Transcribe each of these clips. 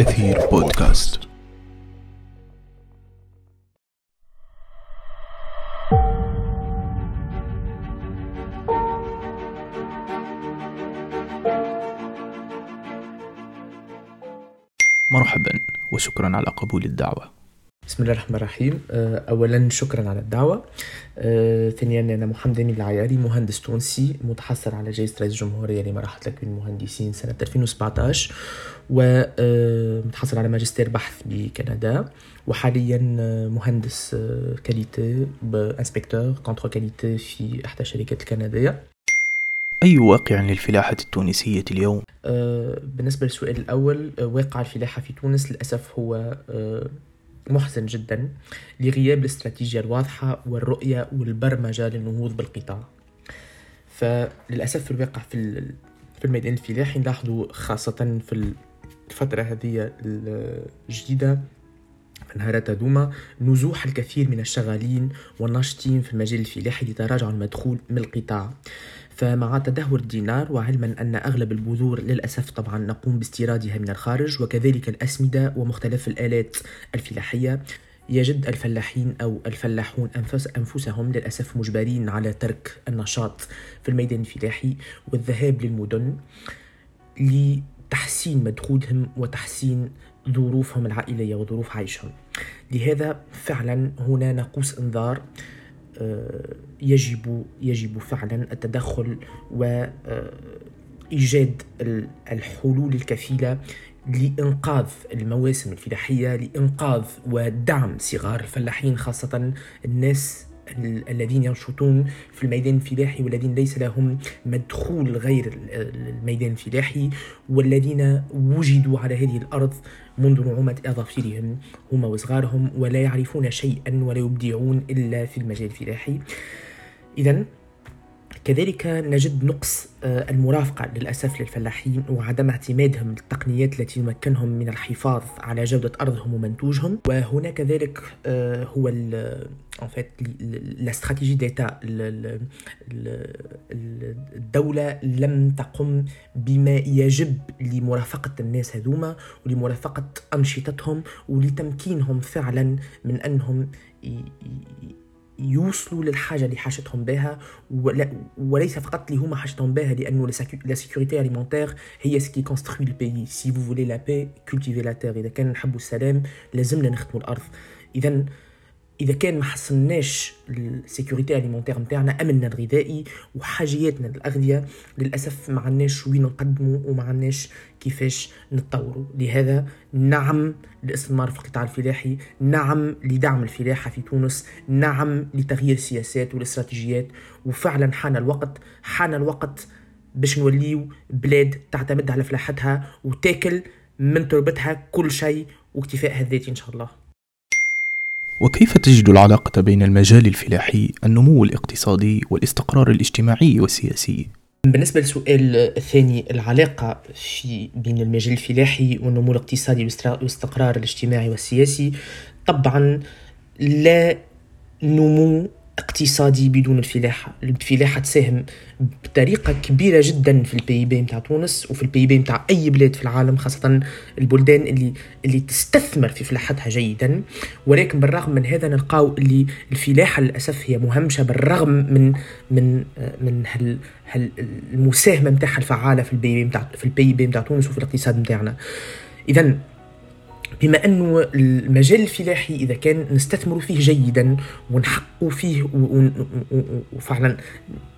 أثير بودكاست. مرحبا وشكرا على قبول الدعوة. بسم الله الرحمن الرحيم. آه، اولا شكرا على الدعوة. آه، ثانيا أنا محمد داني العياري مهندس تونسي متحصل على جائزة رئيس الجمهورية لمراحل تكوين المهندسين سنة 2017 ومتحصل آه، على ماجستير بحث بكندا. وحاليا مهندس qualité ب inspecteur contrôle qualité في إحدى الشركات الكندية. أي واقع للفلاحة التونسية اليوم؟ بالنسبة للسؤال الأول واقع الفلاحة في تونس للأسف هو محزن جدا لغياب الاستراتيجية الواضحة والرؤية والبرمجة للنهوض بالقطاع. فللأسف في الواقع في في الميدان الفلاحي نلاحظوا خاصة في الفترة هذه الجديدة نهارات هذوما نزوح الكثير من الشغالين والناشطين في المجال الفلاحي لتراجع المدخول من القطاع. فمع تدهور الدينار وعلما أن أغلب البذور للأسف طبعا نقوم باستيرادها من الخارج وكذلك الأسمدة ومختلف الآلات الفلاحية يجد الفلاحين أو الفلاحون أنفس أنفسهم للأسف مجبرين على ترك النشاط في الميدان الفلاحي والذهاب للمدن لتحسين مدخولهم وتحسين ظروفهم العائلية وظروف عيشهم. لهذا فعلا هنا نقوس إنذار آه، يجب يجب فعلا التدخل وإيجاد آه، الحلول الكفيلة لإنقاذ المواسم الفلاحية لإنقاذ ودعم صغار الفلاحين خاصة الناس الذين ينشطون في الميدان الفلاحي والذين ليس لهم مدخول غير الميدان الفلاحي والذين وجدوا على هذه الأرض منذ نعومة أظافرهم هم وصغارهم ولا يعرفون شيئا ولا يبدعون إلا في المجال الفلاحي. إذا كذلك نجد نقص آه، المرافقة للأسف للفلاحين وعدم اعتمادهم للتقنيات التي تمكنهم من الحفاظ على جودة أرضهم ومنتوجهم. وهنا كذلك آه، هو la stratégie d'État. الدولة لم تقم بما يجب لمرافقة الناس هذوما ولمرافقة أنشطتهم ولتمكينهم فعلا من أنهم يوصلوا للحاجة اللي حاجتهم بها وليس فقط اللي هما حاجتهم بها لأنه la sécurité alimentaire هي ce qui construit la paix si vous voulez la paix cultivez la terre إذا كان نحبوا السلام لازمنا نخدموا الأرض. اذا إذا كان ما حصلناش ال sécurité alimentaire نتاعنا امننا الغذائي وحاجياتنا للاغذيه للأسف ما عندناش وين نقدموا وما عندناش كيفاش نتطوروا. لهذا نعم للاستثمار في القطاع الفلاحي نعم لدعم الفلاحة في تونس نعم لتغيير السياسات والاستراتيجيات. وفعلا حان الوقت حان الوقت باش نوليو بلاد تعتمد على فلاحتها وتاكل من تربتها كل شيء واكتفائها الذاتي إن شاء الله. وكيف تجد العلاقة بين المجال الفلاحي، النمو الاقتصادي والاستقرار الاجتماعي والسياسي؟ بالنسبة للسؤال الثاني العلاقة في بين المجال الفلاحي والنمو الاقتصادي والاستقرار الاجتماعي والسياسي طبعا لا نمو اقتصادي بدون الفلاحة الفلاحة تساهم بطريقة كبيرة جدا في ال PIB متاع تونس وفي ال PIB متاع أي بلاد في العالم خاصة البلدان اللي اللي تستثمر في فلاحتها جيدا. ولكن بالرغم من هذا نلقاو اللي الفلاحة للأسف هي مهمشة بالرغم من من من هال هال المساهمة متاعها الفعالة في ال PIB متاع في ال PIB متاع تونس وفي الاقتصاد متاعنا. إذا بما انه المجال الفلاحي إذا كان نستثمر فيه جيدا ونحققوا فيه وفعلا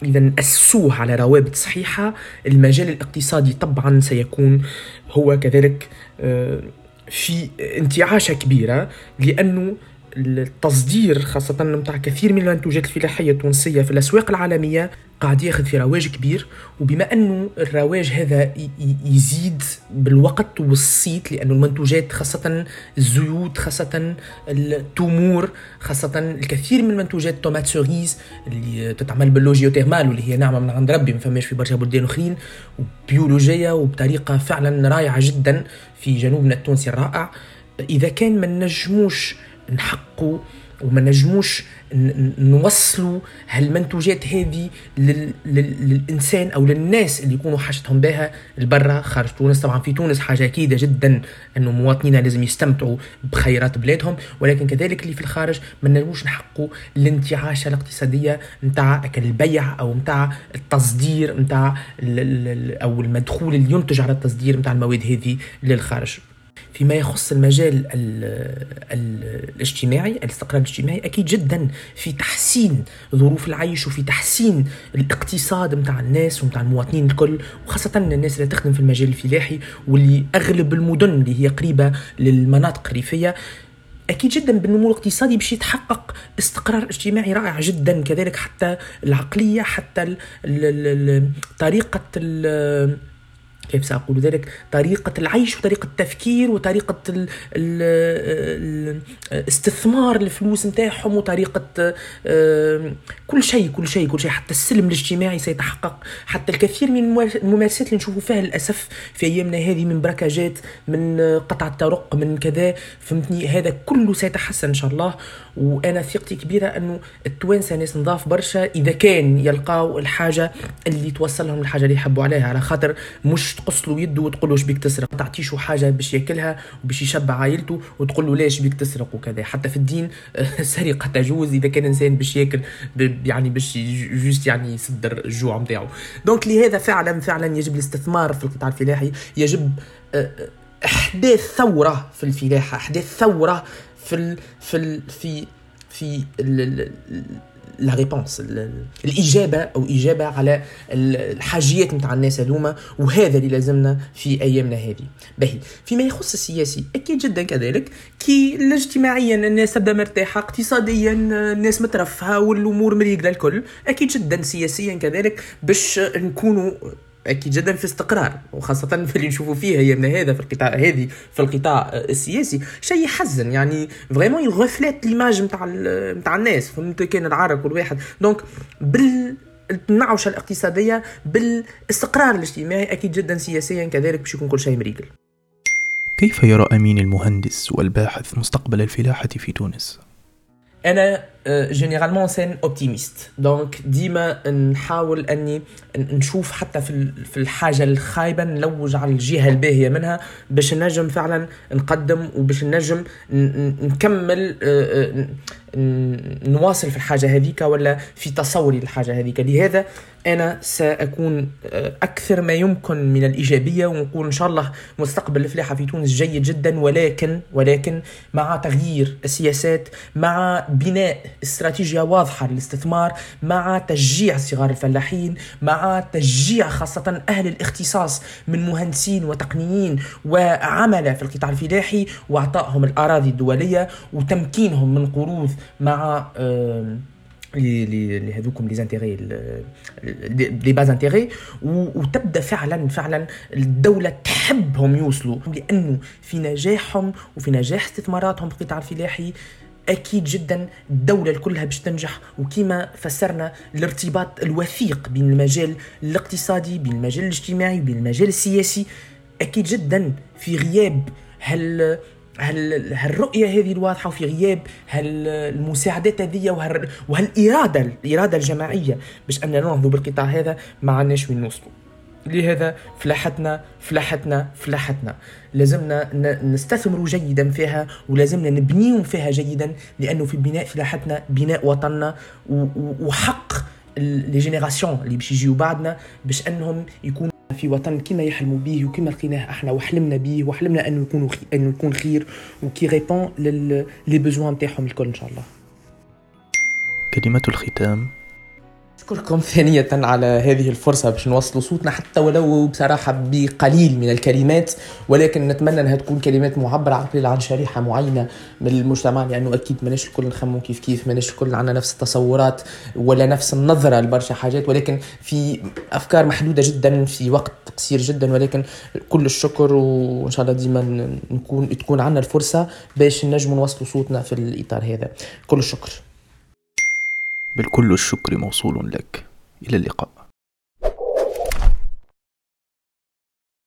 اذا ناسسوه على روابط صحيحة المجال الاقتصادي طبعا سيكون هو كذلك آه، في انتعاشه كبيرة لأنه التصدير خاصة نتاع كثير من المنتوجات الفلاحية التونسية في الأسواق العالمية قاعد ياخذ في رواج كبير. وبما أنه الرواج هذا يزيد بالوقت والصيت لأنه المنتوجات خاصة الزيوت خاصة التمور خاصة الكثير من المنتوجات tomates cerises اللي تتعمل ب l'eau géothermale واللي هي نعمة من عند ربي ما فماش في برشا بلدان أخرين وبيولوجية وبطريقة فعلا رائعة جدا في جنوبنا التونسي الرائع. إذا كان ما نجموش نحققوا وما نجموش نوصلوا هالمنتوجات هذه لل... لل... للإنسان أو للناس اللي يكونوا حاجتهم بها لبرا. خارج تونس طبعا في تونس حاجة أكيدة جدا إنه مواطنينا لازم يستمتعوا بخيرات بلادهم ولكن كذلك اللي في الخارج ما نجموش نحققوا الانتعاشه الاقتصادية نتاع البيع أو نتاع التصدير نتاع أو المدخول اللي ينتج على التصدير نتاع المواد هذه للخارج. فيما يخص المجال ال ال الاجتماعي الاستقرار الاجتماعي أكيد جدا في تحسين ظروف العيش وفي تحسين الاقتصاد متاع الناس ومتاع المواطنين الكل وخاصة الناس اللي تخدم في المجال الفلاحي واللي أغلب المدن اللي هي قريبة للمناطق الريفية أكيد جدا بالنمو الاقتصادي باش يتحقق استقرار اجتماعي رائع جدا كذلك حتى العقلية حتى ال ال ال طريقة كيف سأقول ذلك طريقة العيش وطريقة التفكير وطريقة استثمار الفلوس نتاعهم وطريقة كل شيء كل شيء كل شيء حتى السلم الاجتماعي سيتحقق. حتى الكثير من الممارسات اللي نشوفوا فيها للأسف في أيامنا هذه من بركاجات من قطع الطرق من كذا فهمتني؟ هذا كله سيتحسن إن شاء الله. وأنا ثقتي كبيرة أنه التوانسة ناس نضاف برشا إذا كان يلقاو الحاجة اللي توصلهم الحاجة اللي يحبوا عليها. على خاطر مش تقص له يده وتقول له بيك تسرق. ما تعطيش حاجة باش ياكلها وباش يشبع عائلته وتقول له ليش بيك تسرق وكذا. حتى في الدين السرقه تجوز إذا كان إنسان باش ياكل يعني باش juste يعني يصدر الجوع نتاعو donc لهذا فعلا فعلا يجب الاستثمار في القطاع الفلاحي. يجب آه، آه، أحداث ثورة في الفلاحة أحداث ثورة في ال في ال في في la réponse الإجابة أو إجابة على الحاجيات نتاع الناس هذوما وهذا اللي لازمنا في أيامنا هذه. باهي. فيما يخص السياسي أكيد جدا كذلك. كي اجتماعيا الناس تبدأ مرتاحة اقتصاديا الناس مترفهة والأمور مريقله الكل أكيد جدا سياسيا كذلك باش نكونوا أكيد جدا في استقرار وخاصة في اللي نشوفوا فيه ايامنا هذا في القطاع هذه في القطاع السياسي. شيء يحزن يعني vraiment ي reflète l'image نتاع نتاع الناس. فهمت؟ كان العرق كل واحد donc بال النعوشة الاقتصادية بالاستقرار الاجتماعي أكيد جدا سياسيا كذلك باش يكون كل شيء مريقل. كيف يرى أمين المهندس والباحث مستقبل الفلاحة في تونس؟ أنا généralement suis un optimiste donc ديما نحاول اني نشوف حتى في في الحاجة الخايبه نلوج على الجهه الباهيه منها باش نجم فعلا نقدم وباش نجم نكمل نواصل في الحاجة هذيك ولا في تصوري للحاجة هذيك. لهذا أنا سأكون آه، أكثر ما يمكن من الإيجابية ونقول إن شاء الله مستقبل الفلاحة في تونس جيد جدا ولكن ولكن مع تغيير السياسات مع بناء استراتيجية واضحة للاستثمار مع تشجيع صغار الفلاحين مع تشجيع خاصة أهل الاختصاص من مهندسين وتقنيين وعمله في القطاع الفلاحي وأعطائهم الأراضي الدولية وتمكينهم من قروض مع لهذوكم لي زانتيغي لي باز انتيغي وتبدا فعلا فعلا الدولة تحبهم يوصلوا لأنه في نجاحهم وفي نجاح استثماراتهم. في القطاع الفلاحي أكيد جدا الدولة كلها باش تنجح. وكما فسرنا الارتباط الوثيق بين المجال الاقتصادي بين المجال الاجتماعي بين المجال السياسي. أكيد جدا في غياب هل هل هالرؤية هذه الواضحة وفي غياب هالمساعدات هذه وهال وهالإرادة الإرادة الجماعية باش ان ننهضوا بالقطاع هذا ما عندناش وين نوصلوا. لهذا فلاحتنا فلاحتنا فلاحتنا لازمنا نستثمروا جيدا فيها ولازمنا نبنيهم فيها جيدا لأنه في بناء فلاحتنا بناء وطننا وحق les générations اللي باش يجيو بعدنا باش أنهم يكونوا في وطن كما يحلموا به وكما لقيناه إحنا وحلمنا به وحلمنا انه يكونوا خي... انه يكون خير و qui répond. les besoins نتاعهم الكل إن شاء الله كلمة الختام أشكركم ثانية على هذه الفرصة باش نوصلوا صوتنا حتى ولو بصراحة بقليل من الكلمات ولكن نتمنى أنها تكون كلمات معبرة على عن شريحة معينة من المجتمع لأنه أكيد ماناش الكل نخمو كيف كيف ماناش الكل عندنا نفس التصورات ولا نفس النظرة لبرشا حاجات ولكن في أفكار محدودة جدا في وقت قصير جدا ولكن كل الشكر وإن شاء الله ديما نكون تكون عندنا الفرصة باش نجموا نوصلوا صوتنا في الإطار هذا. كل الشكر. بل كل الشكر موصول لك. إلى اللقاء.